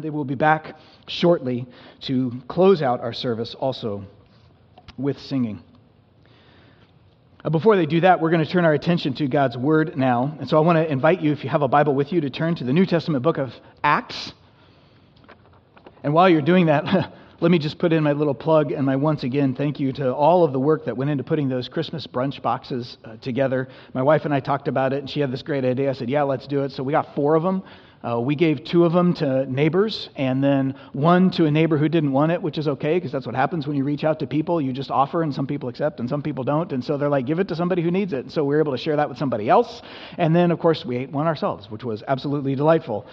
They will be back shortly to close out our service also with singing. Uh, before they do that, we're going to turn our attention to God's Word now. And so I want to invite you, if you have a Bible with you, to turn to the New Testament book of Acts. And while you're doing that, let me just put in my little plug and my once again thank you to all of the work that went into putting those Christmas brunch boxes uh, together. My wife and I talked about it, and she had this great idea. I said, Yeah, let's do it. So we got four of them. Uh, we gave two of them to neighbors and then one to a neighbor who didn't want it, which is okay because that's what happens when you reach out to people. You just offer and some people accept and some people don't. And so they're like, give it to somebody who needs it. And so we were able to share that with somebody else. And then, of course, we ate one ourselves, which was absolutely delightful.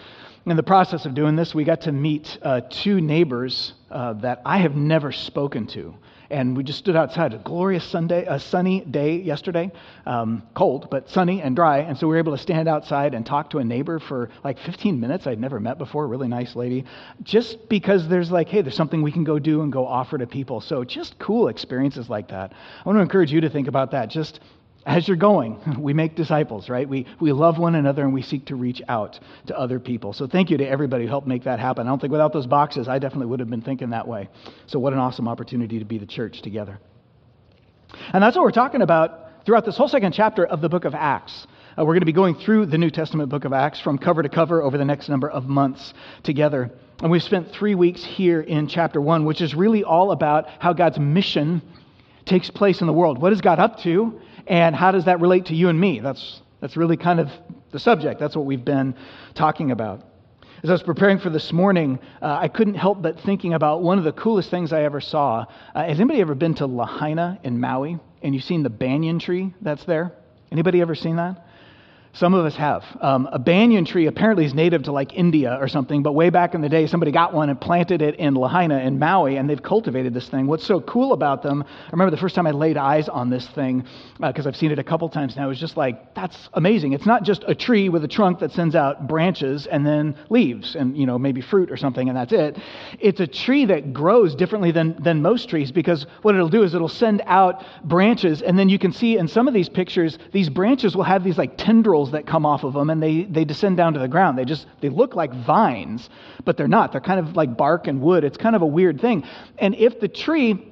In the process of doing this, we got to meet uh, two neighbors uh, that I have never spoken to and we just stood outside. A glorious Sunday, a sunny day yesterday, um, cold but sunny and dry, and so we were able to stand outside and talk to a neighbor for like 15 minutes. I'd never met before, really nice lady, just because there's like, hey, there's something we can go do and go offer to people. So just cool experiences like that. I want to encourage you to think about that. Just as you're going, we make disciples, right? We, we love one another and we seek to reach out to other people. So thank you to everybody who helped make that happen. I don't think without those boxes, I definitely would have been thinking that way. So what an awesome opportunity to be the church together. And that's what we're talking about throughout this whole second chapter of the book of Acts. Uh, we're going to be going through the New Testament book of Acts from cover to cover over the next number of months together. And we've spent three weeks here in chapter one, which is really all about how God's mission takes place in the world. What is God up to? And how does that relate to you and me? That's, that's really kind of the subject. That's what we've been talking about. As I was preparing for this morning, uh, I couldn't help but thinking about one of the coolest things I ever saw. Uh, has anybody ever been to Lahaina in Maui and you've seen the banyan tree that's there? Anybody ever seen that? Some of us have. Um, a banyan tree apparently is native to like India or something, but way back in the day, somebody got one and planted it in Lahaina in Maui, and they've cultivated this thing. What's so cool about them, I remember the first time I laid eyes on this thing, because uh, I've seen it a couple times now, it was just like, that's amazing. It's not just a tree with a trunk that sends out branches and then leaves and, you know, maybe fruit or something, and that's it. It's a tree that grows differently than, than most trees, because what it'll do is it'll send out branches, and then you can see in some of these pictures, these branches will have these like tendrils that come off of them and they, they descend down to the ground. They just they look like vines, but they're not. They're kind of like bark and wood. It's kind of a weird thing. And if the tree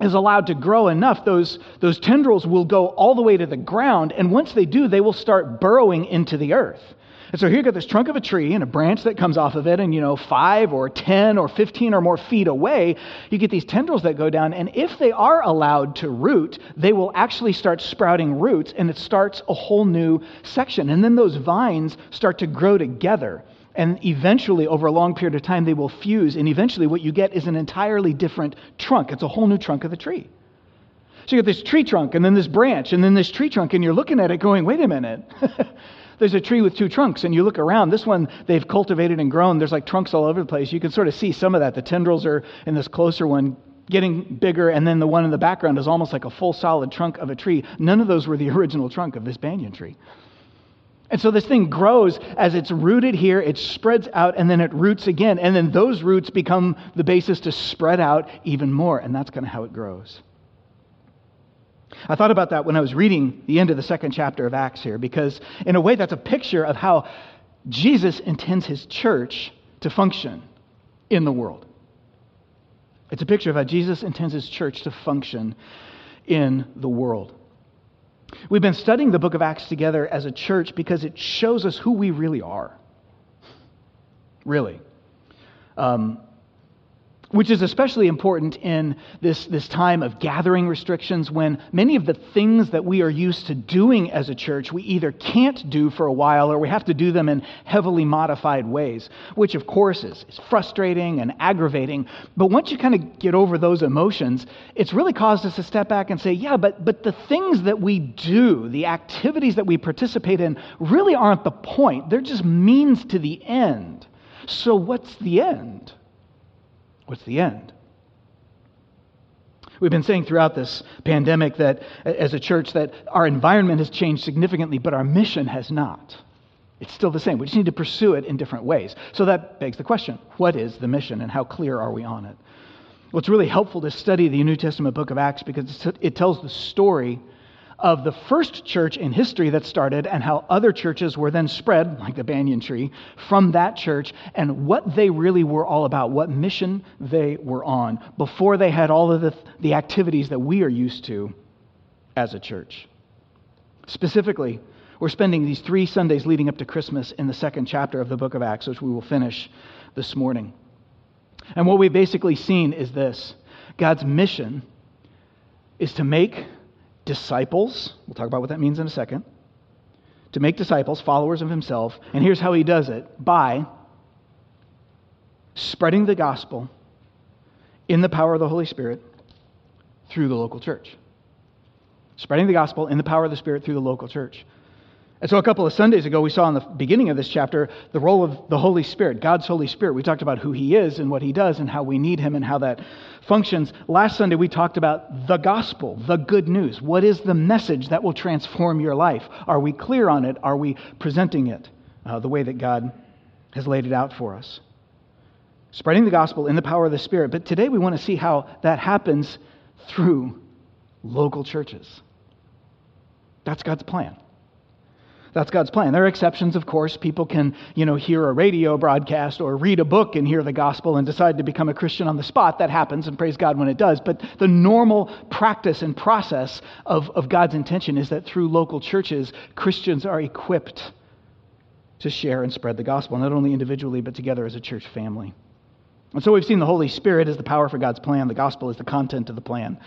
is allowed to grow enough, those, those tendrils will go all the way to the ground. And once they do, they will start burrowing into the earth. And so here you got this trunk of a tree and a branch that comes off of it, and you know, five or 10 or 15 or more feet away, you get these tendrils that go down. And if they are allowed to root, they will actually start sprouting roots, and it starts a whole new section. And then those vines start to grow together. And eventually, over a long period of time, they will fuse. And eventually, what you get is an entirely different trunk. It's a whole new trunk of the tree. So you get this tree trunk, and then this branch, and then this tree trunk, and you're looking at it going, wait a minute. there's a tree with two trunks, and you look around. This one they've cultivated and grown. There's like trunks all over the place. You can sort of see some of that. The tendrils are in this closer one getting bigger, and then the one in the background is almost like a full solid trunk of a tree. None of those were the original trunk of this banyan tree. And so this thing grows as it's rooted here, it spreads out, and then it roots again. And then those roots become the basis to spread out even more. And that's kind of how it grows. I thought about that when I was reading the end of the second chapter of Acts here, because in a way, that's a picture of how Jesus intends his church to function in the world. It's a picture of how Jesus intends his church to function in the world. We've been studying the book of Acts together as a church because it shows us who we really are. Really. Um, which is especially important in this, this time of gathering restrictions when many of the things that we are used to doing as a church we either can't do for a while or we have to do them in heavily modified ways, which of course is, is frustrating and aggravating. But once you kind of get over those emotions, it's really caused us to step back and say, yeah, but, but the things that we do, the activities that we participate in, really aren't the point. They're just means to the end. So what's the end? What's the end? We've been saying throughout this pandemic that as a church that our environment has changed significantly, but our mission has not. It's still the same. We just need to pursue it in different ways. So that begs the question what is the mission and how clear are we on it? Well, it's really helpful to study the New Testament book of Acts because it tells the story of the first church in history that started and how other churches were then spread, like the banyan tree, from that church and what they really were all about, what mission they were on before they had all of the, the activities that we are used to as a church. Specifically, we're spending these three Sundays leading up to Christmas in the second chapter of the book of Acts, which we will finish this morning. And what we've basically seen is this God's mission is to make disciples. We'll talk about what that means in a second. To make disciples, followers of himself. And here's how he does it by spreading the gospel in the power of the Holy Spirit through the local church. Spreading the gospel in the power of the Spirit through the local church. And so, a couple of Sundays ago, we saw in the beginning of this chapter the role of the Holy Spirit, God's Holy Spirit. We talked about who He is and what He does and how we need Him and how that functions. Last Sunday, we talked about the gospel, the good news. What is the message that will transform your life? Are we clear on it? Are we presenting it uh, the way that God has laid it out for us? Spreading the gospel in the power of the Spirit. But today, we want to see how that happens through local churches. That's God's plan. That's God's plan. There are exceptions, of course. People can, you know, hear a radio broadcast or read a book and hear the gospel and decide to become a Christian on the spot. That happens, and praise God when it does. But the normal practice and process of, of God's intention is that through local churches, Christians are equipped to share and spread the gospel, not only individually, but together as a church family. And so we've seen the Holy Spirit as the power for God's plan, the gospel is the content of the plan.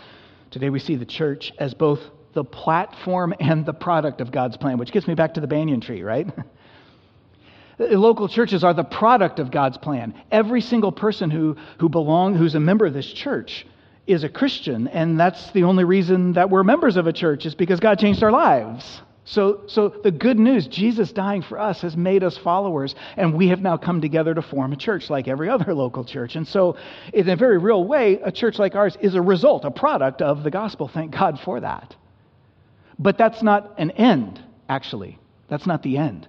Today we see the church as both the platform and the product of God's plan, which gets me back to the banyan tree, right? Local churches are the product of God's plan. Every single person who, who belong, who's a member of this church is a Christian, and that's the only reason that we're members of a church is because God changed our lives. So, so the good news, Jesus dying for us, has made us followers, and we have now come together to form a church like every other local church. And so, in a very real way, a church like ours is a result, a product of the gospel. Thank God for that. But that's not an end, actually. That's not the end.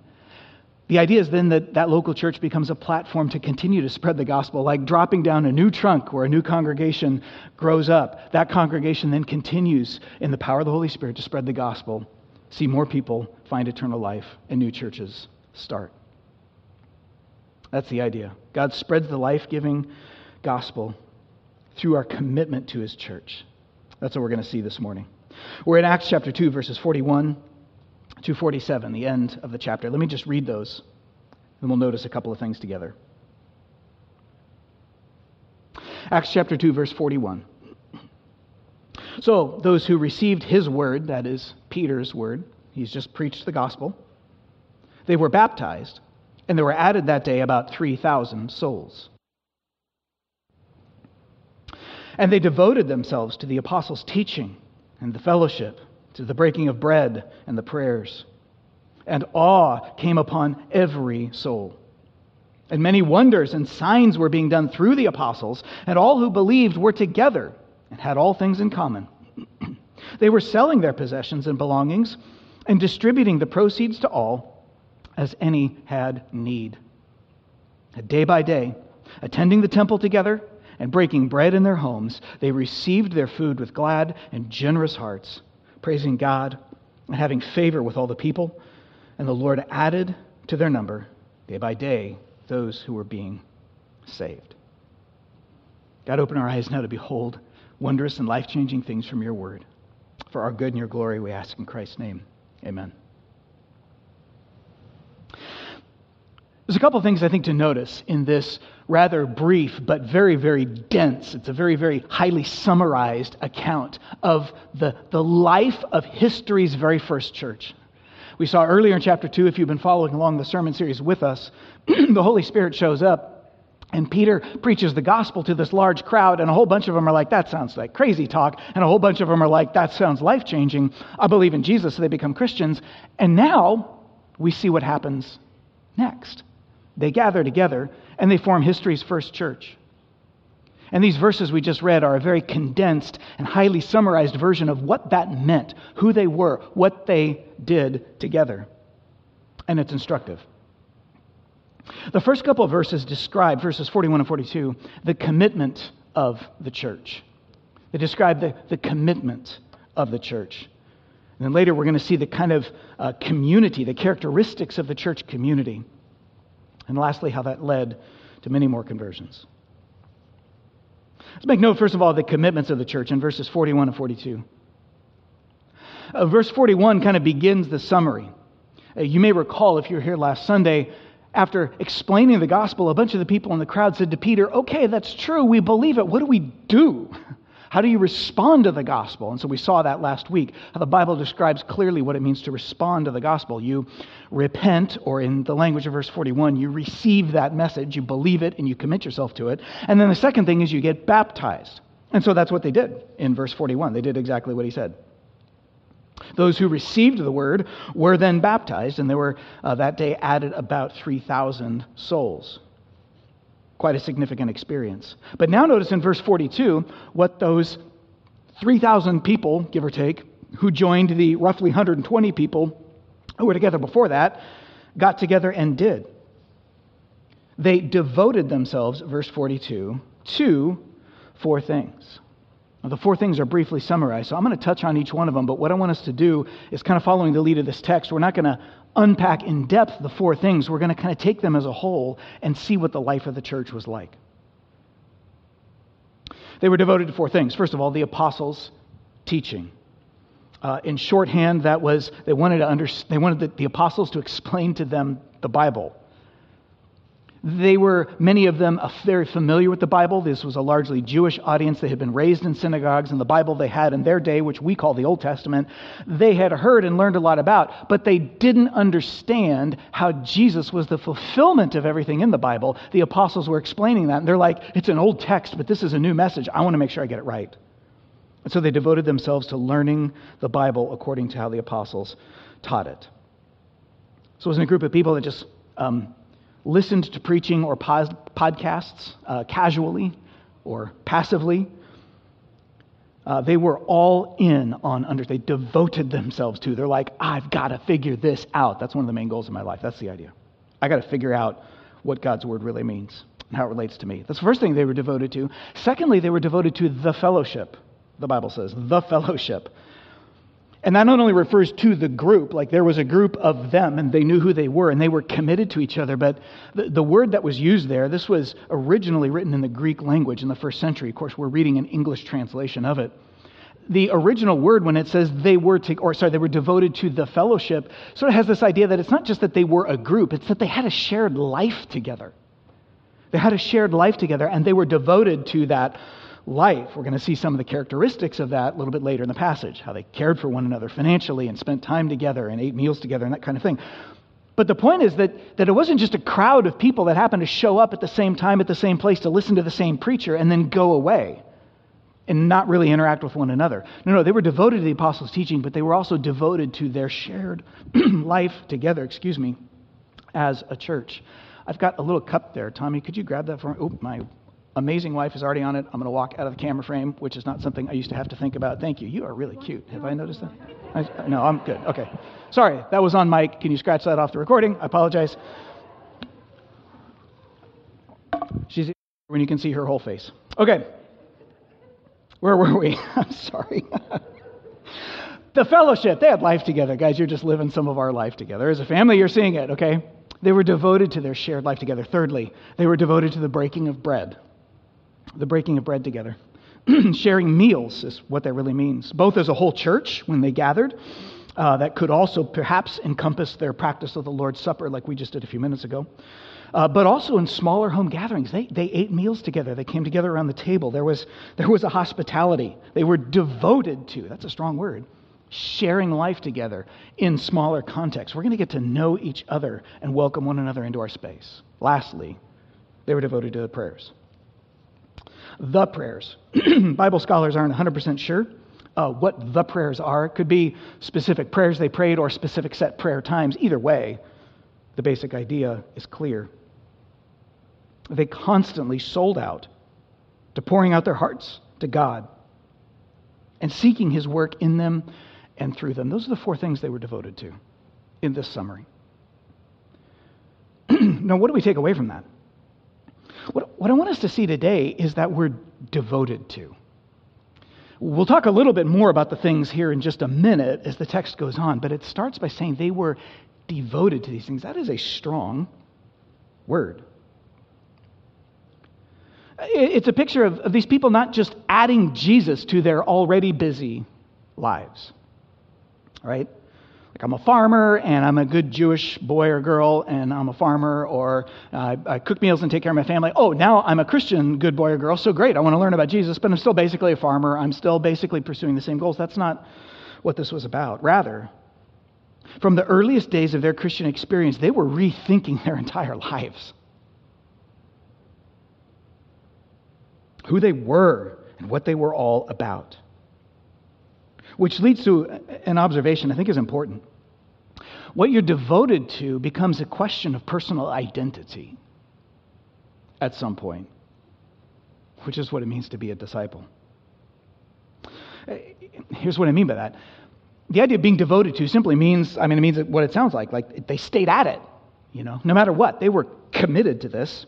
The idea is then that that local church becomes a platform to continue to spread the gospel, like dropping down a new trunk where a new congregation grows up. That congregation then continues in the power of the Holy Spirit to spread the gospel, see more people find eternal life, and new churches start. That's the idea. God spreads the life giving gospel through our commitment to his church. That's what we're going to see this morning. We're in Acts chapter 2, verses 41 to 47, the end of the chapter. Let me just read those, and we'll notice a couple of things together. Acts chapter 2, verse 41. So, those who received his word, that is Peter's word, he's just preached the gospel, they were baptized, and there were added that day about 3,000 souls. And they devoted themselves to the apostles' teaching and the fellowship, to the breaking of bread and the prayers. And awe came upon every soul. And many wonders and signs were being done through the apostles, and all who believed were together and had all things in common. they were selling their possessions and belongings and distributing the proceeds to all as any had need. Day by day, attending the temple together and breaking bread in their homes, they received their food with glad and generous hearts, praising God and having favor with all the people. And the Lord added to their number, day by day, those who were being saved. God, open our eyes now to behold wondrous and life changing things from your word. For our good and your glory, we ask in Christ's name. Amen. There's a couple things I think to notice in this rather brief but very, very dense, it's a very, very highly summarized account of the, the life of history's very first church. We saw earlier in chapter 2, if you've been following along the sermon series with us, the Holy Spirit shows up and Peter preaches the gospel to this large crowd, and a whole bunch of them are like, that sounds like crazy talk. And a whole bunch of them are like, that sounds life changing. I believe in Jesus, so they become Christians. And now we see what happens next. They gather together and they form history's first church. And these verses we just read are a very condensed and highly summarized version of what that meant, who they were, what they did together. And it's instructive. The first couple of verses describe, verses 41 and 42, the commitment of the church. They describe the, the commitment of the church. And then later, we're going to see the kind of uh, community, the characteristics of the church community. And lastly, how that led to many more conversions. Let's make note, first of all, the commitments of the church in verses 41 and 42. Uh, verse 41 kind of begins the summary. Uh, you may recall, if you were here last Sunday, after explaining the gospel, a bunch of the people in the crowd said to Peter, Okay, that's true. We believe it. What do we do? How do you respond to the gospel? And so we saw that last week, how the Bible describes clearly what it means to respond to the gospel. You repent, or in the language of verse 41, you receive that message, you believe it, and you commit yourself to it. And then the second thing is you get baptized. And so that's what they did in verse 41. They did exactly what he said. Those who received the word were then baptized, and there were uh, that day added about 3,000 souls quite a significant experience. But now notice in verse 42 what those 3,000 people, give or take, who joined the roughly 120 people who were together before that, got together and did. They devoted themselves, verse 42, to four things. Now, the four things are briefly summarized, so I'm going to touch on each one of them, but what I want us to do is kind of following the lead of this text. We're not going to unpack in depth the four things. We're going to kind of take them as a whole and see what the life of the church was like. They were devoted to four things. First of all, the apostles' teaching. Uh, in shorthand, that was they wanted to under, they wanted the, the apostles to explain to them the Bible. They were, many of them, very familiar with the Bible. This was a largely Jewish audience. They had been raised in synagogues, and the Bible they had in their day, which we call the Old Testament, they had heard and learned a lot about, but they didn't understand how Jesus was the fulfillment of everything in the Bible. The apostles were explaining that, and they're like, it's an old text, but this is a new message. I want to make sure I get it right. And so they devoted themselves to learning the Bible according to how the apostles taught it. So it wasn't a group of people that just um, listened to preaching or podcasts uh, casually or passively. Uh, they were all in on under. They devoted themselves to. They're like, I've got to figure this out. That's one of the main goals of my life. That's the idea. I got to figure out what God's word really means and how it relates to me. That's the first thing they were devoted to. Secondly, they were devoted to the fellowship. The Bible says the fellowship. And that not only refers to the group, like there was a group of them and they knew who they were and they were committed to each other, but the, the, word that was used there, this was originally written in the Greek language in the first century. Of course, we're reading an English translation of it. The original word, when it says they were to, or sorry, they were devoted to the fellowship, sort of has this idea that it's not just that they were a group, it's that they had a shared life together. They had a shared life together and they were devoted to that life. We're going to see some of the characteristics of that a little bit later in the passage how they cared for one another financially and spent time together and ate meals together and that kind of thing. But the point is that, that it wasn't just a crowd of people that happened to show up at the same time at the same place to listen to the same preacher and then go away and not really interact with one another. No, no, they were devoted to the apostles' teaching, but they were also devoted to their shared life together, excuse me, as a church. I've got a little cup there. Tommy, could you grab that for me? Oh, my amazing wife is already on it. I'm going to walk out of the camera frame, which is not something I used to have to think about. Thank you. You are really cute. Have I noticed that? I, no, I'm good. Okay. Sorry, that was on mic. Can you scratch that off the recording? I apologize. She's when you can see her whole face. Okay. Where were we? I'm sorry. the fellowship, they had life together. Guys, you're just living some of our life together. As a family, you're seeing it, okay? They were devoted to their shared life together. Thirdly, they were devoted to the breaking of bread the breaking of bread together. Sharing meals is what that really means, both as a whole church when they gathered. Uh, that could also perhaps encompass their practice of the Lord's Supper, like we just did a few minutes ago. Uh, but also in smaller home gatherings, they, they ate meals together. They came together around the table. There was, there was a hospitality. They were devoted to, that's a strong word, sharing life together in smaller contexts. We're going to get to know each other and welcome one another into our space. Lastly, they were devoted to the prayers the prayers. Bible scholars aren't 100% sure uh, what the prayers are. It could be specific prayers they prayed or specific set prayer times. Either way, the basic idea is clear. They constantly sold out to pouring out their hearts to God and seeking His work in them and through them. Those are the four things they were devoted to in this summary. now, what do we take away from that? What, what I want us to see today is that we're devoted to. We'll talk a little bit more about the things here in just a minute as the text goes on, but it starts by saying they were devoted to these things. That is a strong word. It's a picture of, of these people not just adding Jesus to their already busy lives, right? Like, I'm a farmer and I'm a good Jewish boy or girl and I'm a farmer, or uh, I cook meals and take care of my family. Oh, now I'm a Christian good boy or girl, so great. I want to learn about Jesus, but I'm still basically a farmer. I'm still basically pursuing the same goals. That's not what this was about. Rather, from the earliest days of their Christian experience, they were rethinking their entire lives. Who they were and what they were all about. Which leads to an observation I think is important. What you're devoted to becomes a question of personal identity at some point, which is what it means to be a disciple. Here's what I mean by that the idea of being devoted to simply means, I mean, it means what it sounds like. Like they stayed at it, you know, no matter what. They were committed to this.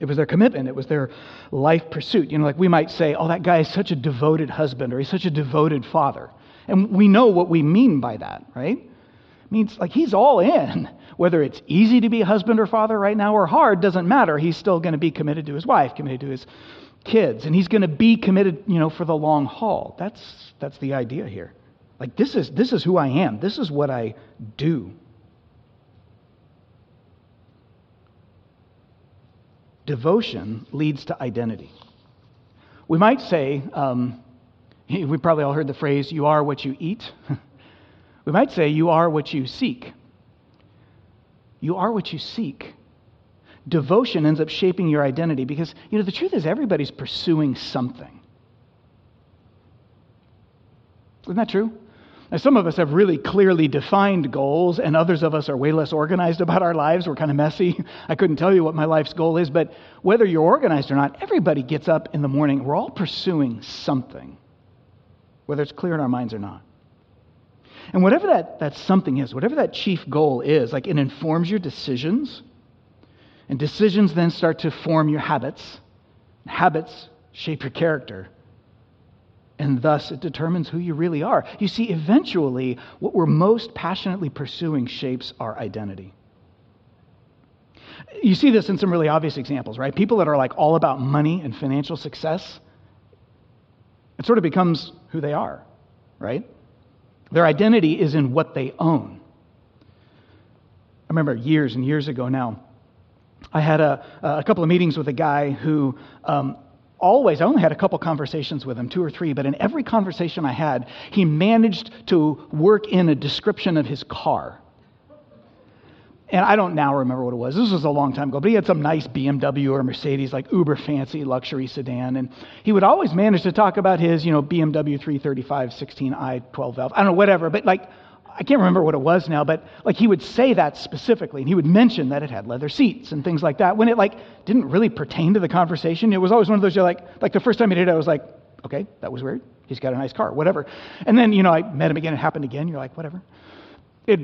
It was their commitment, it was their life pursuit. You know, like we might say, oh, that guy is such a devoted husband or he's such a devoted father. And we know what we mean by that, right? It means like he's all in. Whether it's easy to be a husband or father right now or hard doesn't matter. He's still going to be committed to his wife, committed to his kids, and he's going to be committed, you know, for the long haul. That's that's the idea here. Like, this is, this is who I am, this is what I do. Devotion leads to identity. We might say, um, we probably all heard the phrase, you are what you eat. we might say, you are what you seek. You are what you seek. Devotion ends up shaping your identity because, you know, the truth is everybody's pursuing something. Isn't that true? Now, some of us have really clearly defined goals, and others of us are way less organized about our lives. We're kind of messy. I couldn't tell you what my life's goal is, but whether you're organized or not, everybody gets up in the morning. We're all pursuing something, whether it's clear in our minds or not. And whatever that, that something is, whatever that chief goal is, like it informs your decisions, and decisions then start to form your habits. Habits shape your character and thus it determines who you really are. You see, eventually, what we're most passionately pursuing shapes our identity. You see this in some really obvious examples, right? People that are like all about money and financial success, it sort of becomes who they are, right? Their identity is in what they own. I remember years and years ago now, I had a, a couple of meetings with a guy who um, always, I only had a couple conversations with him, two or three, but in every conversation I had, he managed to work in a description of his car. And I don't now remember what it was. This was a long time ago, but he had some nice BMW or Mercedes, like uber fancy luxury sedan. And he would always manage to talk about his, you know, BMW 335 16i 12 valve. I don't know, whatever. But like, I can't remember what it was now, but like he would say that specifically, and he would mention that it had leather seats and things like that when it like didn't really pertain to the conversation. It was always one of those you're like, like the first time he did it, I was like, okay, that was weird. He's got a nice car, whatever. And then you know I met him again. It happened again. You're like, whatever. It,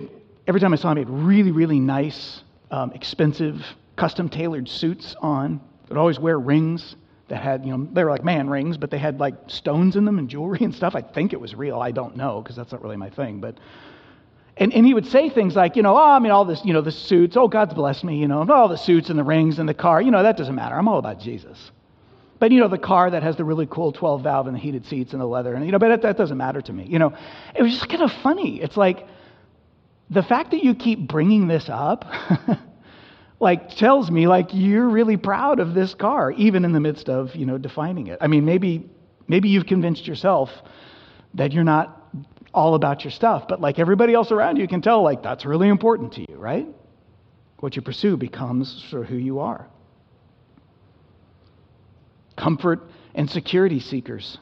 every time I saw him, he had really, really nice, um, expensive, custom tailored suits on. He'd always wear rings that had, you know, they were like man rings, but they had like stones in them and jewelry and stuff. I think it was real. I don't know because that's not really my thing, but and, and he would say things like, you know, oh, I mean, all this, you know, the suits, oh, God's blessed me, you know, all the suits and the rings and the car, you know, that doesn't matter. I'm all about Jesus. But, you know, the car that has the really cool 12 valve and the heated seats and the leather, and, you know, but that, that doesn't matter to me. You know, it was just kind of funny. It's like the fact that you keep bringing this up, like, tells me, like, you're really proud of this car, even in the midst of, you know, defining it. I mean, maybe, maybe you've convinced yourself that you're not all about your stuff. But like everybody else around you, can tell, like, that's really important to you, right? What you pursue becomes sort of who you are. Comfort and security seekers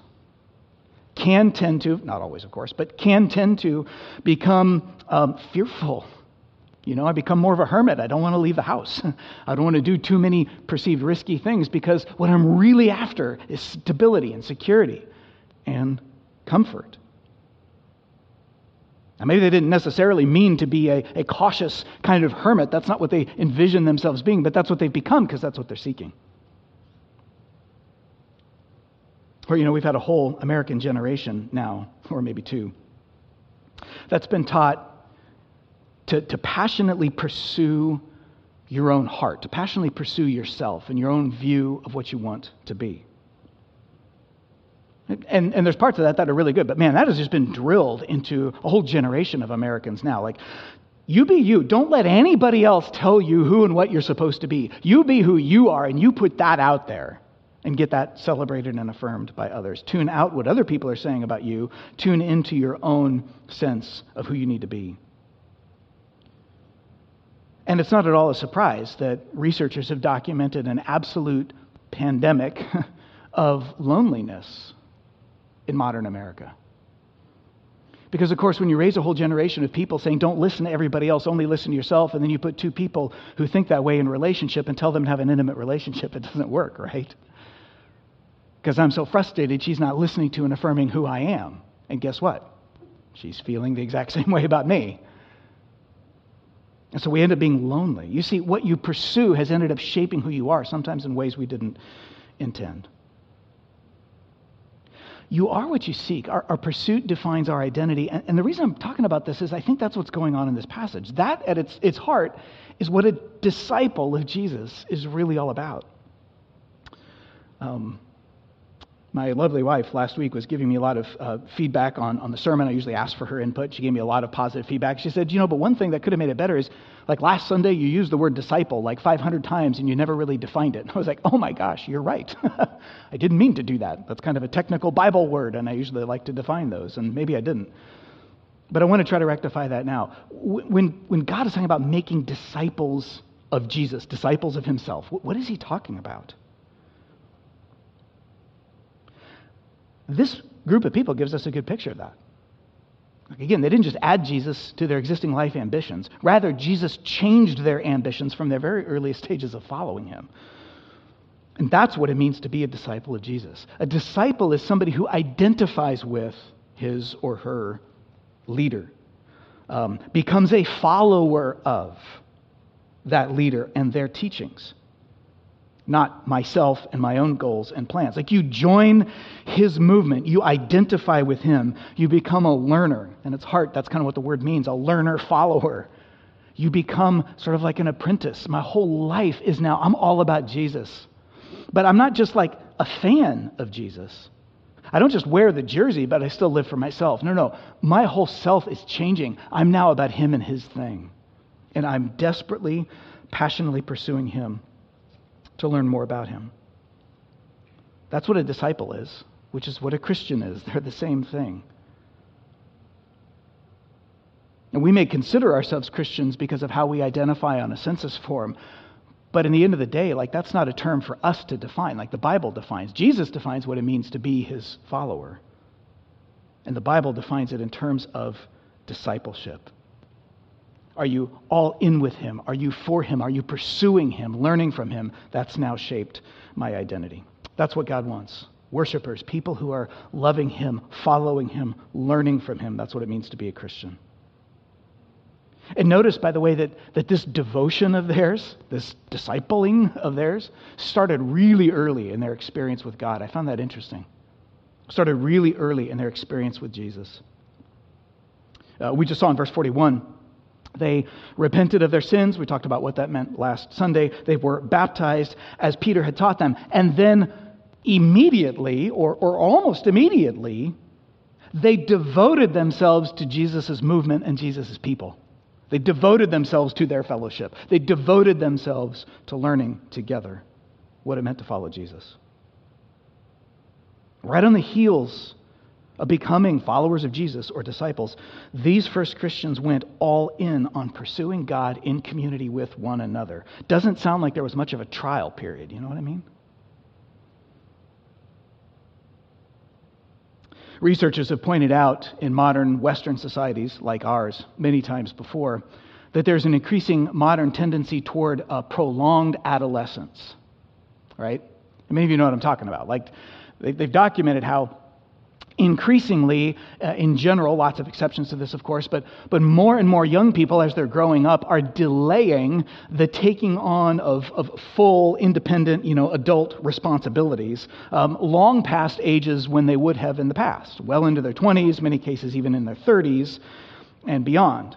can tend to, not always, of course, but can tend to become um, fearful. You know, I become more of a hermit. I don't want to leave the house. I don't want to do too many perceived risky things because what I'm really after is stability and security and comfort. Now, maybe they didn't necessarily mean to be a, a cautious kind of hermit. That's not what they envision themselves being, but that's what they've become because that's what they're seeking. Or, you know, we've had a whole American generation now, or maybe two, that's been taught to, to passionately pursue your own heart, to passionately pursue yourself and your own view of what you want to be. And, and there's parts of that that are really good, but man, that has just been drilled into a whole generation of Americans now. Like, you be you. Don't let anybody else tell you who and what you're supposed to be. You be who you are, and you put that out there and get that celebrated and affirmed by others. Tune out what other people are saying about you, tune into your own sense of who you need to be. And it's not at all a surprise that researchers have documented an absolute pandemic of loneliness in modern America. Because, of course, when you raise a whole generation of people saying, don't listen to everybody else, only listen to yourself, and then you put two people who think that way in relationship and tell them to have an intimate relationship, it doesn't work, right? Because I'm so frustrated, she's not listening to and affirming who I am. And guess what? She's feeling the exact same way about me. And so we end up being lonely. You see, what you pursue has ended up shaping who you are, sometimes in ways we didn't intend. You are what you seek. Our, our pursuit defines our identity. And, and, the reason I'm talking about this is I think that's what's going on in this passage. That, at its, its heart, is what a disciple of Jesus is really all about. Um, my lovely wife last week was giving me a lot of uh, feedback on, on the sermon. I usually ask for her input. She gave me a lot of positive feedback. She said, You know, but one thing that could have made it better is like last Sunday, you used the word disciple like 500 times and you never really defined it. I was like, Oh my gosh, you're right. I didn't mean to do that. That's kind of a technical Bible word, and I usually like to define those, and maybe I didn't. But I want to try to rectify that now. When, when God is talking about making disciples of Jesus, disciples of Himself, what is He talking about? This group of people gives us a good picture of that. Again, they didn't just add Jesus to their existing life ambitions. Rather, Jesus changed their ambitions from their very earliest stages of following him. And that's what it means to be a disciple of Jesus. A disciple is somebody who identifies with his or her leader, um, becomes a follower of that leader and their teachings not myself and my own goals and plans. Like you join his movement, you identify with him, you become a learner. And it's heart, that's kind of what the word means a learner follower. You become sort of like an apprentice. My whole life is now, I'm all about Jesus. But I'm not just like a fan of Jesus. I don't just wear the jersey, but I still live for myself. No, no. My whole self is changing. I'm now about him and his thing. And I'm desperately, passionately pursuing him to learn more about him. That's what a disciple is, which is what a Christian is. They're the same thing. And we may consider ourselves Christians because of how we identify on a census form. But in the end of the day, like that's not a term for us to define, like the Bible defines. Jesus defines what it means to be his follower. And the Bible defines it in terms of discipleship. Are you all in with Him? Are you for Him? Are you pursuing Him, learning from Him? That's now shaped my identity. That's what God wants. Worshippers, people who are loving Him, following Him, learning from Him. That's what it means to be a Christian. And notice, by the way, that, that this devotion of theirs, this discipling of theirs, started really early in their experience with God. I found that interesting. Started really early in their experience with Jesus. Uh, we just saw in verse 41 they repented of their sins. We talked about what that meant last Sunday. They were baptized as Peter had taught them. And then immediately, or, or almost immediately, they devoted themselves to Jesus' movement and Jesus' people. They devoted themselves to their fellowship. They devoted themselves to learning together what it meant to follow Jesus. Right on the heels of becoming followers of Jesus or disciples, these first Christians went all in on pursuing God in community with one another. Doesn't sound like there was much of a trial period, you know what I mean? Researchers have pointed out in modern Western societies like ours many times before that there's an increasing modern tendency toward a prolonged adolescence, right? many of you know what I'm talking about. Like, they've documented how increasingly, uh, in general, lots of exceptions to this, of course, but, but more and more young people, as they're growing up, are delaying the taking on of, of full, independent, you know, adult responsibilities um, long past ages when they would have in the past, well into their 20s, many cases even in their 30s and beyond.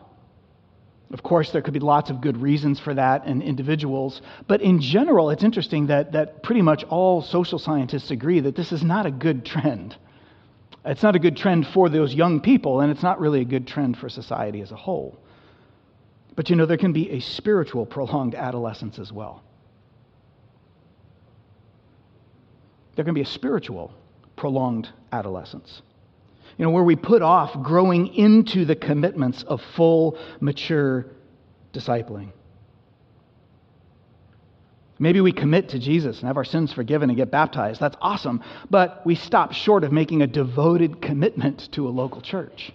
Of course, there could be lots of good reasons for that in individuals, but in general, it's interesting that, that pretty much all social scientists agree that this is not a good trend. It's not a good trend for those young people, and it's not really a good trend for society as a whole. But you know, there can be a spiritual prolonged adolescence as well. There can be a spiritual prolonged adolescence. You know, where we put off growing into the commitments of full, mature discipling. Maybe we commit to Jesus and have our sins forgiven and get baptized. That's awesome. But we stop short of making a devoted commitment to a local church.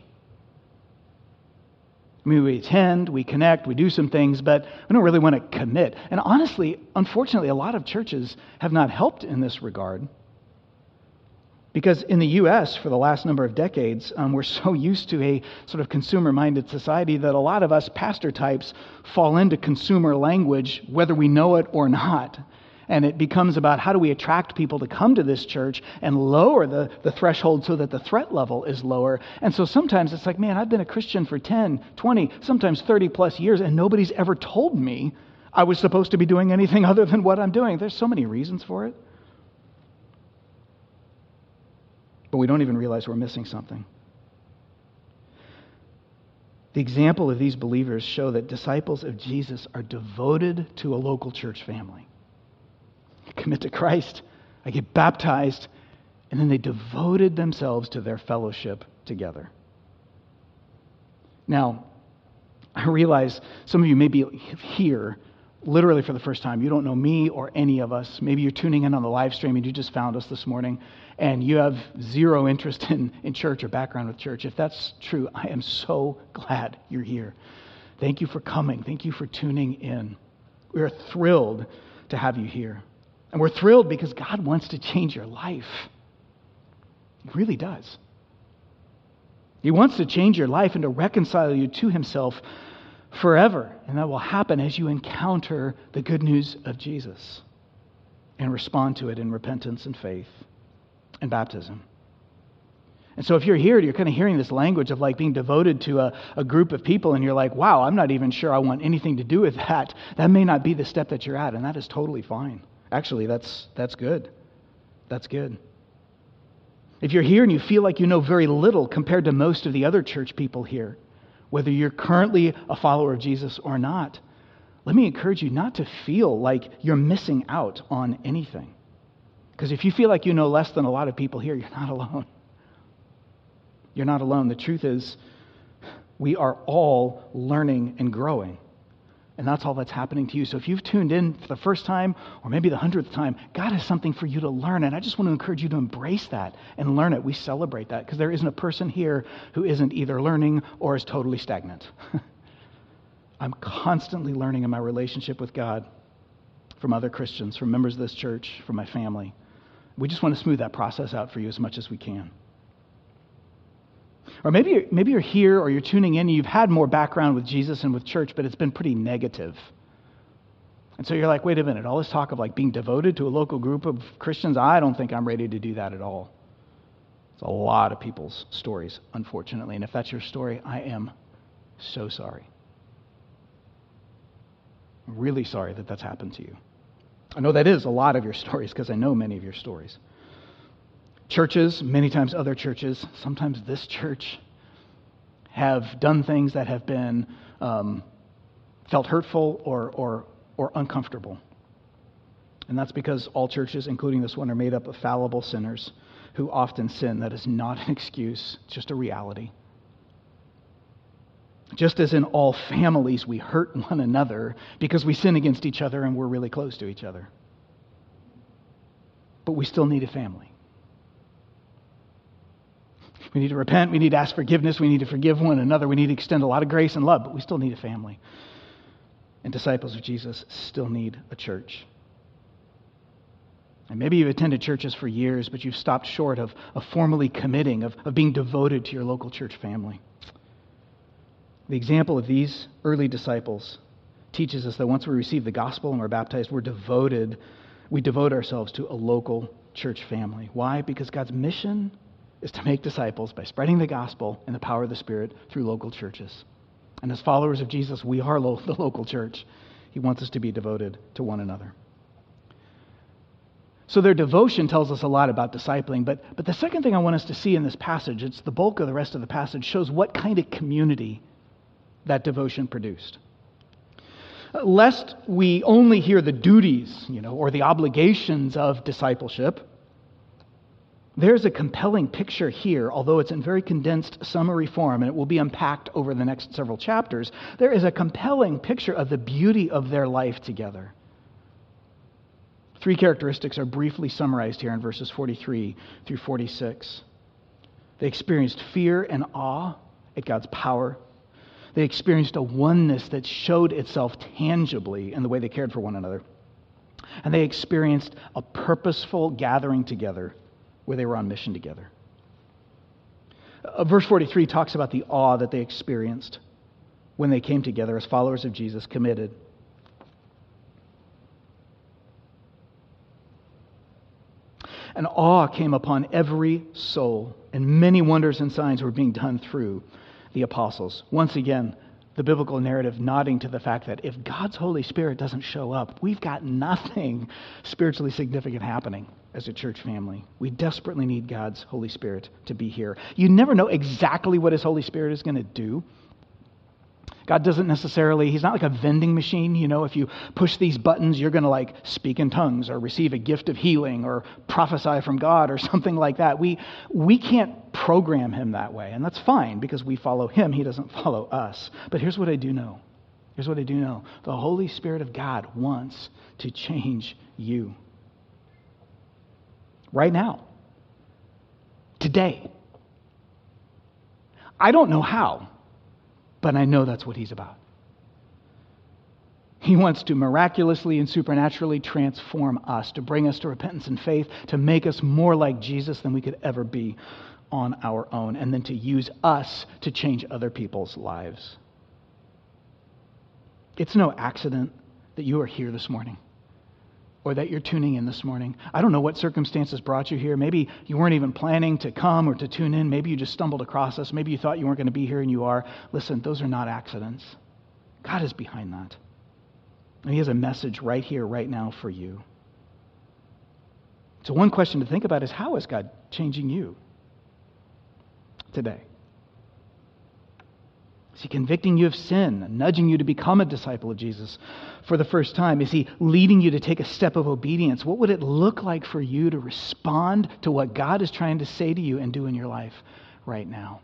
I mean, we attend, we connect, we do some things, but we don't really want to commit. And honestly, unfortunately, a lot of churches have not helped in this regard. Because in the US, for the last number of decades, um, we're so used to a sort of consumer minded society that a lot of us pastor types fall into consumer language, whether we know it or not. And it becomes about how do we attract people to come to this church and lower the, the threshold so that the threat level is lower. And so sometimes it's like, man, I've been a Christian for 10, 20, sometimes 30 plus years, and nobody's ever told me I was supposed to be doing anything other than what I'm doing. There's so many reasons for it. But we don't even realize we're missing something. The example of these believers show that disciples of Jesus are devoted to a local church family. They commit to Christ, I get baptized, and then they devoted themselves to their fellowship together. Now, I realize some of you may be here literally for the first time. You don't know me or any of us. Maybe you're tuning in on the live stream and you just found us this morning and you have zero interest in, in church or background with church. If that's true, I am so glad you're here. Thank you for coming. Thank you for tuning in. We are thrilled to have you here. And we're thrilled because God wants to change your life. He really does. He wants to change your life and to reconcile you to Himself forever. And that will happen as you encounter the good news of Jesus and respond to it in repentance and faith and baptism. And so, if you're here, you're kind of hearing this language of like being devoted to a, a group of people, and you're like, wow, I'm not even sure I want anything to do with that. That may not be the step that you're at, and that is totally fine. Actually, that's, that's good. That's good. If you're here and you feel like you know very little compared to most of the other church people here, whether you're currently a follower of Jesus or not, let me encourage you not to feel like you're missing out on anything. Because if you feel like you know less than a lot of people here, you're not alone. You're not alone. The truth is, we are all learning and growing. And that's all that's happening to you. So if you've tuned in for the first time or maybe the hundredth time, God has something for you to learn. And I just want to encourage you to embrace that and learn it. We celebrate that because there isn't a person here who isn't either learning or is totally stagnant. I'm constantly learning in my relationship with God from other Christians, from members of this church, from my family. We just want to smooth that process out for you as much as we can. Or maybe you're, maybe you're here or you're tuning in and you've had more background with Jesus and with church, but it's been pretty negative. And so you're like, wait a minute, all this talk of like being devoted to a local group of Christians, I don't think I'm ready to do that at all. It's a lot of people's stories, unfortunately. And if that's your story, I am so sorry. I'm really sorry that that's happened to you. I know that is a lot of your stories because I know many of your stories churches, many times other churches, sometimes this church, have done things that have been um, felt hurtful or, or, or uncomfortable. And that's because all churches, including this one, are made up of fallible sinners who often sin. That is not an excuse, it's just a reality. Just as in all families, we hurt one another because we sin against each other and we're really close to each other. But we still need a family. We need to repent. We need to ask forgiveness. We need to forgive one another. We need to extend a lot of grace and love, but we still need a family. And disciples of Jesus still need a church. And maybe you've attended churches for years, but you've stopped short of, of formally committing, of, of being devoted to your local church family. The example of these early disciples teaches us that once we receive the gospel and we're baptized, we're devoted, we devote ourselves to a local church family. Why? Because God's mission is to make disciples by spreading the gospel and the power of the Spirit through local churches. And as followers of Jesus, we are lo- the local church. He wants us to be devoted to one another. So their devotion tells us a lot about discipling. But, but the second thing I want us to see in this passage, it's the bulk of the rest of the passage, shows what kind of community that devotion produced. Lest we only hear the duties, you know, or the obligations of discipleship, there's a compelling picture here, although it's in very condensed summary form, and it will be unpacked over the next several chapters. There is a compelling picture of the beauty of their life together. Three characteristics are briefly summarized here in verses 43 through 46. They experienced fear and awe at God's power. They experienced a oneness that showed itself tangibly in the way they cared for one another. And they experienced a purposeful gathering together where they were on mission together. Uh, verse 43 talks about the awe that they experienced when they came together as followers of Jesus, committed and awe came upon every soul, and many wonders and signs were being done through the apostles. Once again, the biblical narrative nodding to the fact that if God's Holy Spirit doesn't show up, we've got nothing spiritually significant happening as a church family. We desperately need God's Holy Spirit to be here. You never know exactly what His Holy Spirit is going to do. God doesn't necessarily, He's not like a vending machine. You know, if you push these buttons, you're going to like speak in tongues or receive a gift of healing or prophesy from God or something like that. We, we can't program Him that way. And that's fine because we follow Him, He doesn't follow us. But here's what I do know. Here's what I do know the Holy Spirit of God wants to change you. Right now. Today. I don't know how but I know that's what he's about. He wants to miraculously and supernaturally transform us, to bring us to repentance and faith, to make us more like Jesus than we could ever be on our own, and then to use us to change other people's lives. It's no accident that you are here this morning or that you're tuning in this morning. I don't know what circumstances brought you here. Maybe you weren't even planning to come or to tune in. Maybe you just stumbled across us. Maybe you thought you weren't going to be here and you are. Listen, those are not accidents. God is behind that. And He has a message right here, right now for you. So, one question to think about is how is God changing you today? Is he convicting you of sin, nudging you to become a disciple of Jesus for the first time? Is he leading you to take a step of obedience? What would it look like for you to respond to what God is trying to say to you and do in your life right now?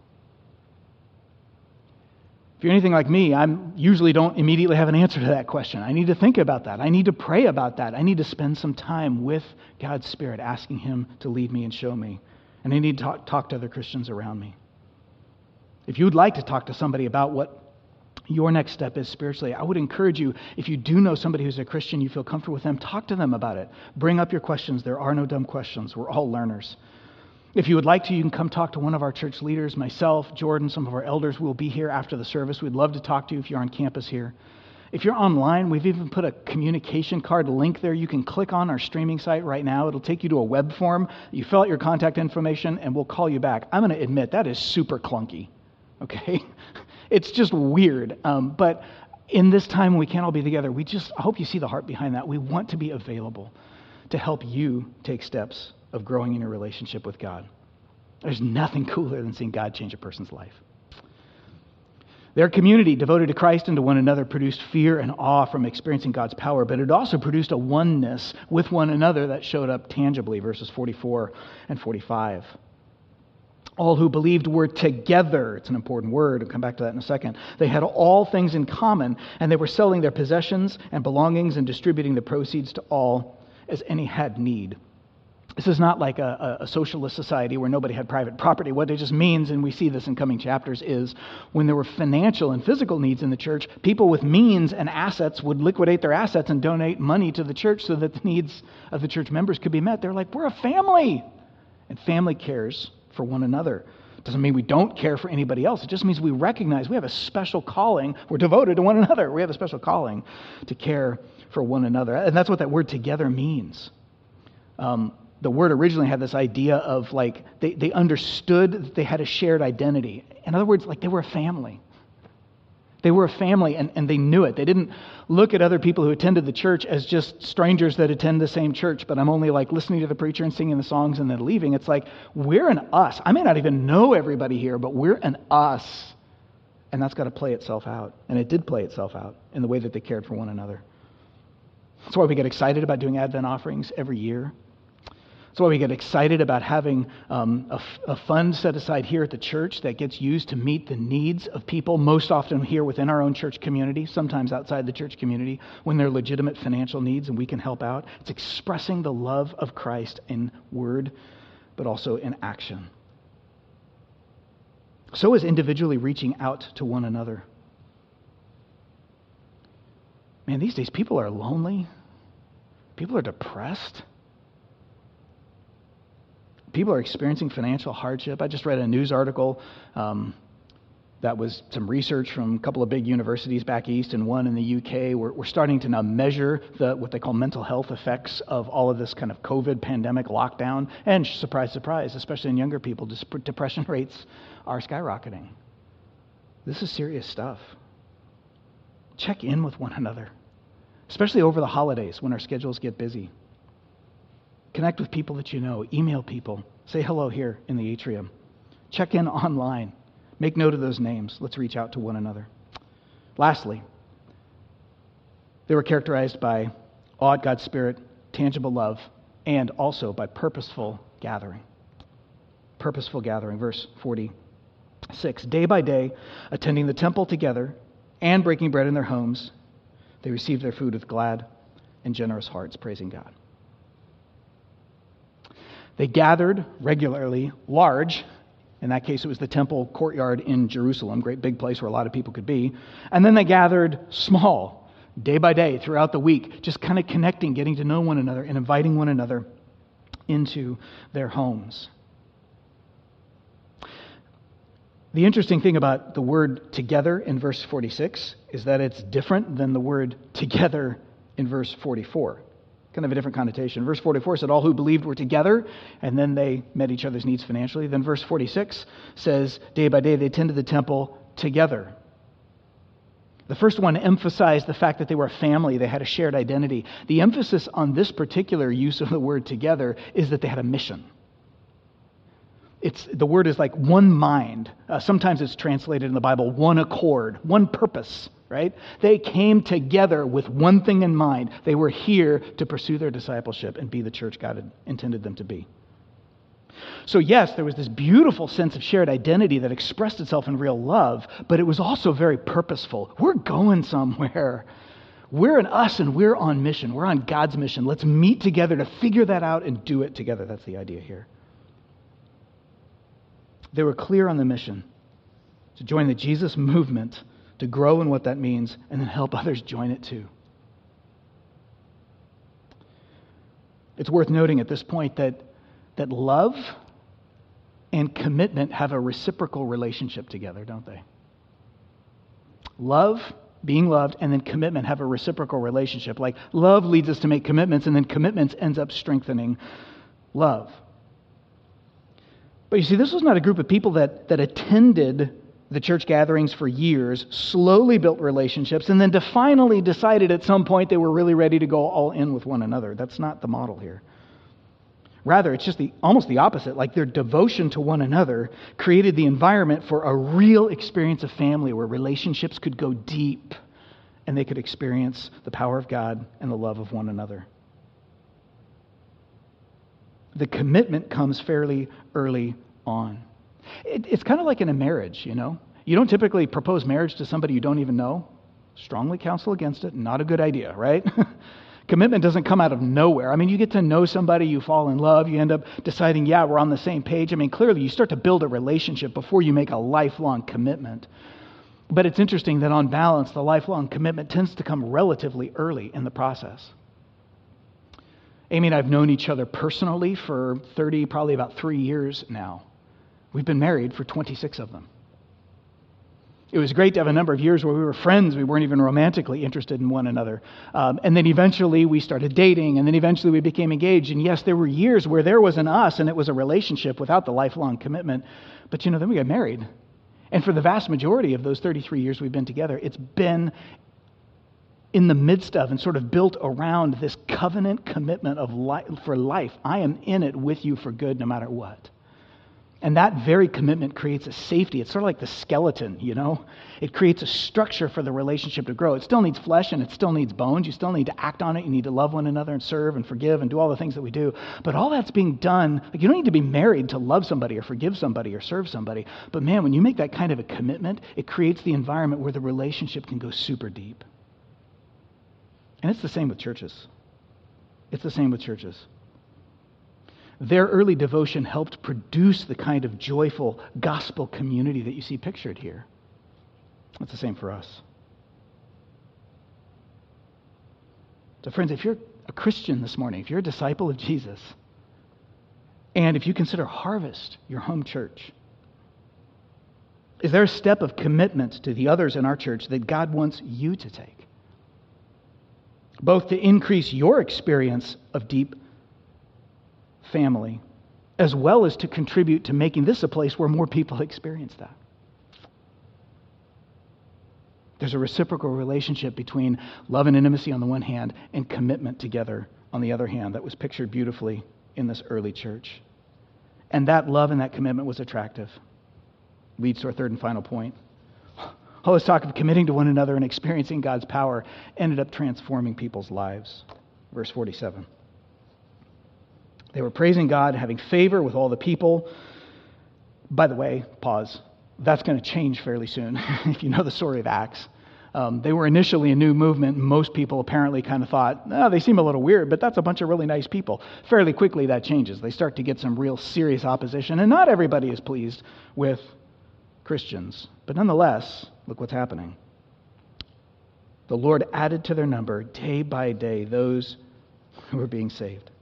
If you're anything like me, I usually don't immediately have an answer to that question. I need to think about that. I need to pray about that. I need to spend some time with God's Spirit, asking Him to lead me and show me. And I need to talk, talk to other Christians around me. If you would like to talk to somebody about what your next step is spiritually, I would encourage you, if you do know somebody who's a Christian, you feel comfortable with them, talk to them about it. Bring up your questions. There are no dumb questions. We're all learners. If you would like to, you can come talk to one of our church leaders, myself, Jordan, some of our elders will be here after the service. We'd love to talk to you if you're on campus here. If you're online, we've even put a communication card link there. You can click on our streaming site right now. It'll take you to a web form. You fill out your contact information, and we'll call you back. I'm going to admit that is super clunky okay? It's just weird. Um, but in this time when we can't all be together, we just, I hope you see the heart behind that. We want to be available to help you take steps of growing in your relationship with God. There's nothing cooler than seeing God change a person's life. Their community, devoted to Christ and to one another, produced fear and awe from experiencing God's power, but it also produced a oneness with one another that showed up tangibly, verses 44 and 45. All who believed were together. It's an important word. I'll come back to that in a second. They had all things in common, and they were selling their possessions and belongings and distributing the proceeds to all as any had need. This is not like a, a, socialist society where nobody had private property. What it just means, and we see this in coming chapters, is when there were financial and physical needs in the church, people with means and assets would liquidate their assets and donate money to the church so that the needs of the church members could be met. They're like, we're a family. And family cares for one another. Doesn't mean we don't care for anybody else. It just means we recognize we have a special calling. We're devoted to one another. We have a special calling to care for one another. And that's what that word together means. Um, the word originally had this idea of like they, they understood that they had a shared identity. In other words, like they were a family. They were a family and, and they knew it. They didn't look at other people who attended the church as just strangers that attend the same church, but I'm only like listening to the preacher and singing the songs and then leaving. It's like we're an us. I may not even know everybody here, but we're an us. And that's got to play itself out. And it did play itself out in the way that they cared for one another. That's why we get excited about doing Advent offerings every year. That's why we get excited about having um, a, a, fund set aside here at the church that gets used to meet the needs of people, most often here within our own church community, sometimes outside the church community, when they're legitimate financial needs and we can help out. It's expressing the love of Christ in word, but also in action. So is individually reaching out to one another. Man, these days people are lonely, people are depressed people are experiencing financial hardship. I just read a news article um, that was some research from a couple of big universities back east and one in the UK. We're, we're starting to now measure the, what they call mental health effects of all of this kind of COVID pandemic lockdown. And surprise, surprise, especially in younger people, depression rates are skyrocketing. This is serious stuff. Check in with one another, especially over the holidays when our schedules get busy. Connect with people that you know. Email people. Say hello here in the atrium. Check in online. Make note of those names. Let's reach out to one another. Lastly, they were characterized by awe at God's Spirit, tangible love, and also by purposeful gathering. Purposeful gathering. Verse 46 Day by day, attending the temple together and breaking bread in their homes, they received their food with glad and generous hearts, praising God. They gathered regularly, large. In that case, it was the temple courtyard in Jerusalem, great big place where a lot of people could be. And then they gathered small, day by day, throughout the week, just kind of connecting, getting to know one another, and inviting one another into their homes. The interesting thing about the word together in verse 46 is that it's different than the word together in verse 44 kind of a different connotation. Verse 44 said, All who believed were together, and then they met each other's needs financially. Then verse 46 says, Day by day they attended the temple together. The first one emphasized the fact that they were a family, they had a shared identity. The emphasis on this particular use of the word together is that they had a mission. It's, the word is like one mind. Uh, sometimes it's translated in the Bible one accord, one purpose right? They came together with one thing in mind. They were here to pursue their discipleship and be the church God had intended them to be. So, yes, there was this beautiful sense of shared identity that expressed itself in real love, but it was also very purposeful. We're going somewhere. We're in us and we're on mission. We're on God's mission. Let's meet together to figure that out and do it together. That's the idea here. They were clear on the mission to join the Jesus movement to grow in what that means, and then help others join it too. It's worth noting at this point that, that love and commitment have a reciprocal relationship together, don't they? Love, being loved, and then commitment have a reciprocal relationship. Like love leads us to make commitments, and then commitments ends up strengthening love. But you see, this was not a group of people that, that attended the church gatherings for years, slowly built relationships, and then to finally decided at some point they were really ready to go all in with one another. That's not the model here. Rather, it's just the, almost the opposite. Like their devotion to one another created the environment for a real experience of family where relationships could go deep and they could experience the power of God and the love of one another. The commitment comes fairly early on. It, it's kind of like in a marriage, you know. You don't typically propose marriage to somebody you don't even know. Strongly counsel against it. Not a good idea, right? Commitment doesn't come out of nowhere. I mean, you get to know somebody, you fall in love, you end up deciding, yeah, we're on the same page. I mean, clearly, you start to build a relationship before you make a lifelong commitment. But it's interesting that on balance, the lifelong commitment tends to come relatively early in the process. Amy and I have known each other personally for 30, probably about three years now. We've been married for 26 of them. It was great to have a number of years where we were friends. We weren't even romantically interested in one another. Um, and then eventually we started dating, and then eventually we became engaged. And yes, there were years where there was an us and it was a relationship without the lifelong commitment. But you know, then we got married. And for the vast majority of those 33 years we've been together, it's been in the midst of and sort of built around this covenant commitment of life, for life. I am in it with you for good no matter what. And that very commitment creates a safety. It's sort of like the skeleton, you know? It creates a structure for the relationship to grow. It still needs flesh and it still needs bones. You still need to act on it. You need to love one another and serve and forgive and do all the things that we do. But all that's being done, like you don't need to be married to love somebody or forgive somebody or serve somebody. But man, when you make that kind of a commitment, it creates the environment where the relationship can go super deep. And it's the same with churches. It's the same with churches. Their early devotion helped produce the kind of joyful gospel community that you see pictured here. It's the same for us. So, friends, if you're a Christian this morning, if you're a disciple of Jesus, and if you consider Harvest your home church, is there a step of commitment to the others in our church that God wants you to take? Both to increase your experience of deep family, as well as to contribute to making this a place where more people experience that. There's a reciprocal relationship between love and intimacy on the one hand and commitment together on the other hand that was pictured beautifully in this early church. And that love and that commitment was attractive. Leads to our third and final point. All this talk of committing to one another and experiencing God's power ended up transforming people's lives. Verse 47. They were praising God, having favor with all the people. By the way, pause. That's going to change fairly soon, if you know the story of Acts. Um, they were initially a new movement. Most people apparently kind of thought, oh, they seem a little weird, but that's a bunch of really nice people. Fairly quickly, that changes. They start to get some real serious opposition, and not everybody is pleased with Christians. But nonetheless, look what's happening. The Lord added to their number day by day those who were being saved.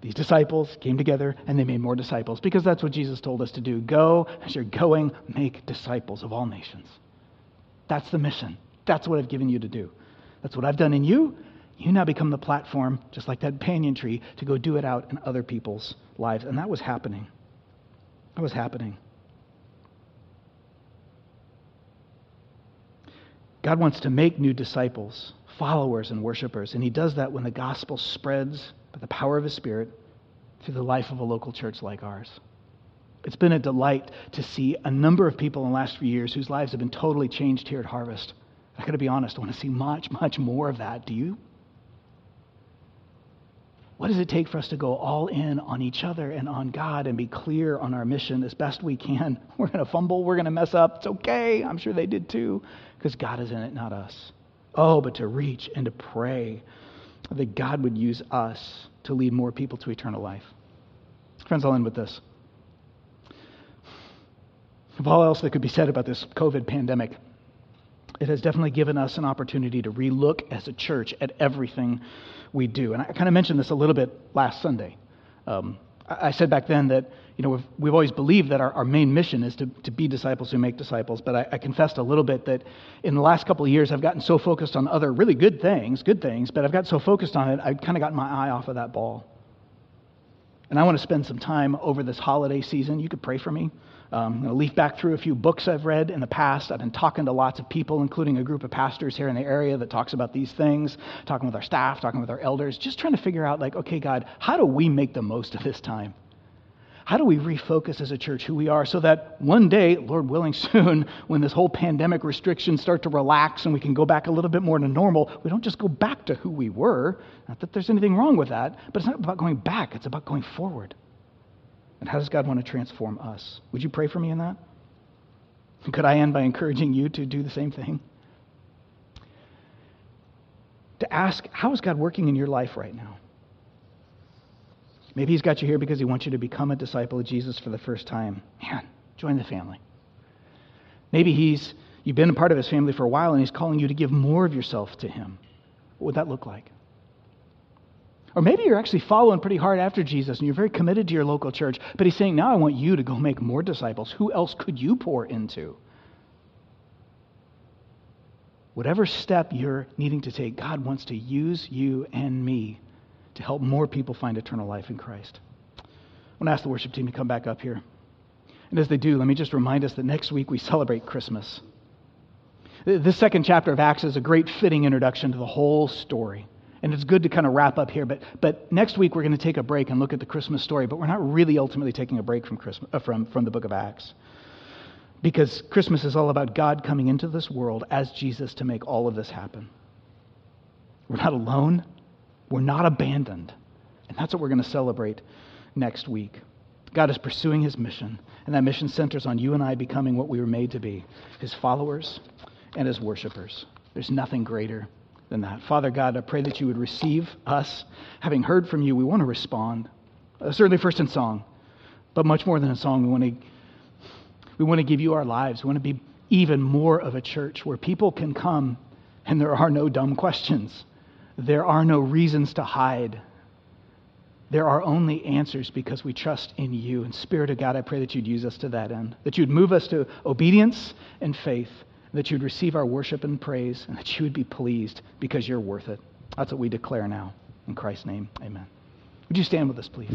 These disciples came together and they made more disciples because that's what Jesus told us to do. Go as you're going, make disciples of all nations. That's the mission. That's what I've given you to do. That's what I've done in you. You now become the platform, just like that banyan tree, to go do it out in other people's lives. And that was happening. That was happening. God wants to make new disciples, followers, and worshipers. And He does that when the gospel spreads by the power of His Spirit through the life of a local church like ours. It's been a delight to see a number of people in the last few years whose lives have been totally changed here at Harvest. I got to be honest, I want to see much, much more of that. Do you? What does it take for us to go all in on each other and on God and be clear on our mission as best we can? We're going to fumble, we're going to mess up. It's okay. I'm sure they did too, because God is in it, not us. Oh, but to reach and to pray that God would use us to lead more people to eternal life. Friends, I'll end with this. Of all else that could be said about this COVID pandemic, it has definitely given us an opportunity to relook as a church at everything we do. And I kind of mentioned this a little bit last Sunday. Um, I said back then that you know we've, we've always believed that our, our main mission is to, to be disciples who make disciples. But I, I confessed a little bit that in the last couple of years I've gotten so focused on other really good things, good things, but I've got so focused on it I've kind of gotten my eye off of that ball. And I want to spend some time over this holiday season. You could pray for me. Um, I'm going to leaf back through a few books I've read in the past. I've been talking to lots of people, including a group of pastors here in the area that talks about these things, talking with our staff, talking with our elders, just trying to figure out, like, okay, God, how do we make the most of this time? How do we refocus as a church who we are so that one day, Lord willing soon, when this whole pandemic restrictions start to relax and we can go back a little bit more to normal, we don't just go back to who we were. Not that there's anything wrong with that, but it's not about going back, it's about going forward. And how does God want to transform us? Would you pray for me in that? Could I end by encouraging you to do the same thing? to ask, how is God working in your life right now? Maybe He's got you here because He wants you to become a disciple of Jesus for the first time. Man, join the family. Maybe He's you've been a part of His family for a while and He's calling you to give more of yourself to Him. What would that look like? Or maybe you're actually following pretty hard after Jesus and you're very committed to your local church, but He's saying, now I want you to go make more disciples. Who else could you pour into? Whatever step you're needing to take, God wants to use you and me to help more people find eternal life in Christ. I want to ask the worship team to come back up here. And as they do, let me just remind us that next week we celebrate Christmas. This second chapter of Acts is a great fitting introduction to the whole story. And it's good to kind of wrap up here. But, but next week we're going to take a break and look at the Christmas story. But we're not really ultimately taking a break from, Christmas, uh, from, from the book of Acts. Because Christmas is all about God coming into this world as Jesus to make all of this happen. We're not alone, we're not abandoned. And that's what we're going to celebrate next week. God is pursuing his mission, and that mission centers on you and I becoming what we were made to be his followers and his worshipers. There's nothing greater than that. Father God, I pray that you would receive us. Having heard from you, we want to respond. Uh, certainly, first in song, but much more than a song, we want to we want to give you our lives. We want to be even more of a church where people can come and there are no dumb questions. There are no reasons to hide. There are only answers because we trust in you. And Spirit of God, I pray that you'd use us to that end, that you'd move us to obedience and faith, that you'd receive our worship and praise, and that you would be pleased because you're worth it. That's what we declare now. In Christ's name, amen. Would you stand with us, please?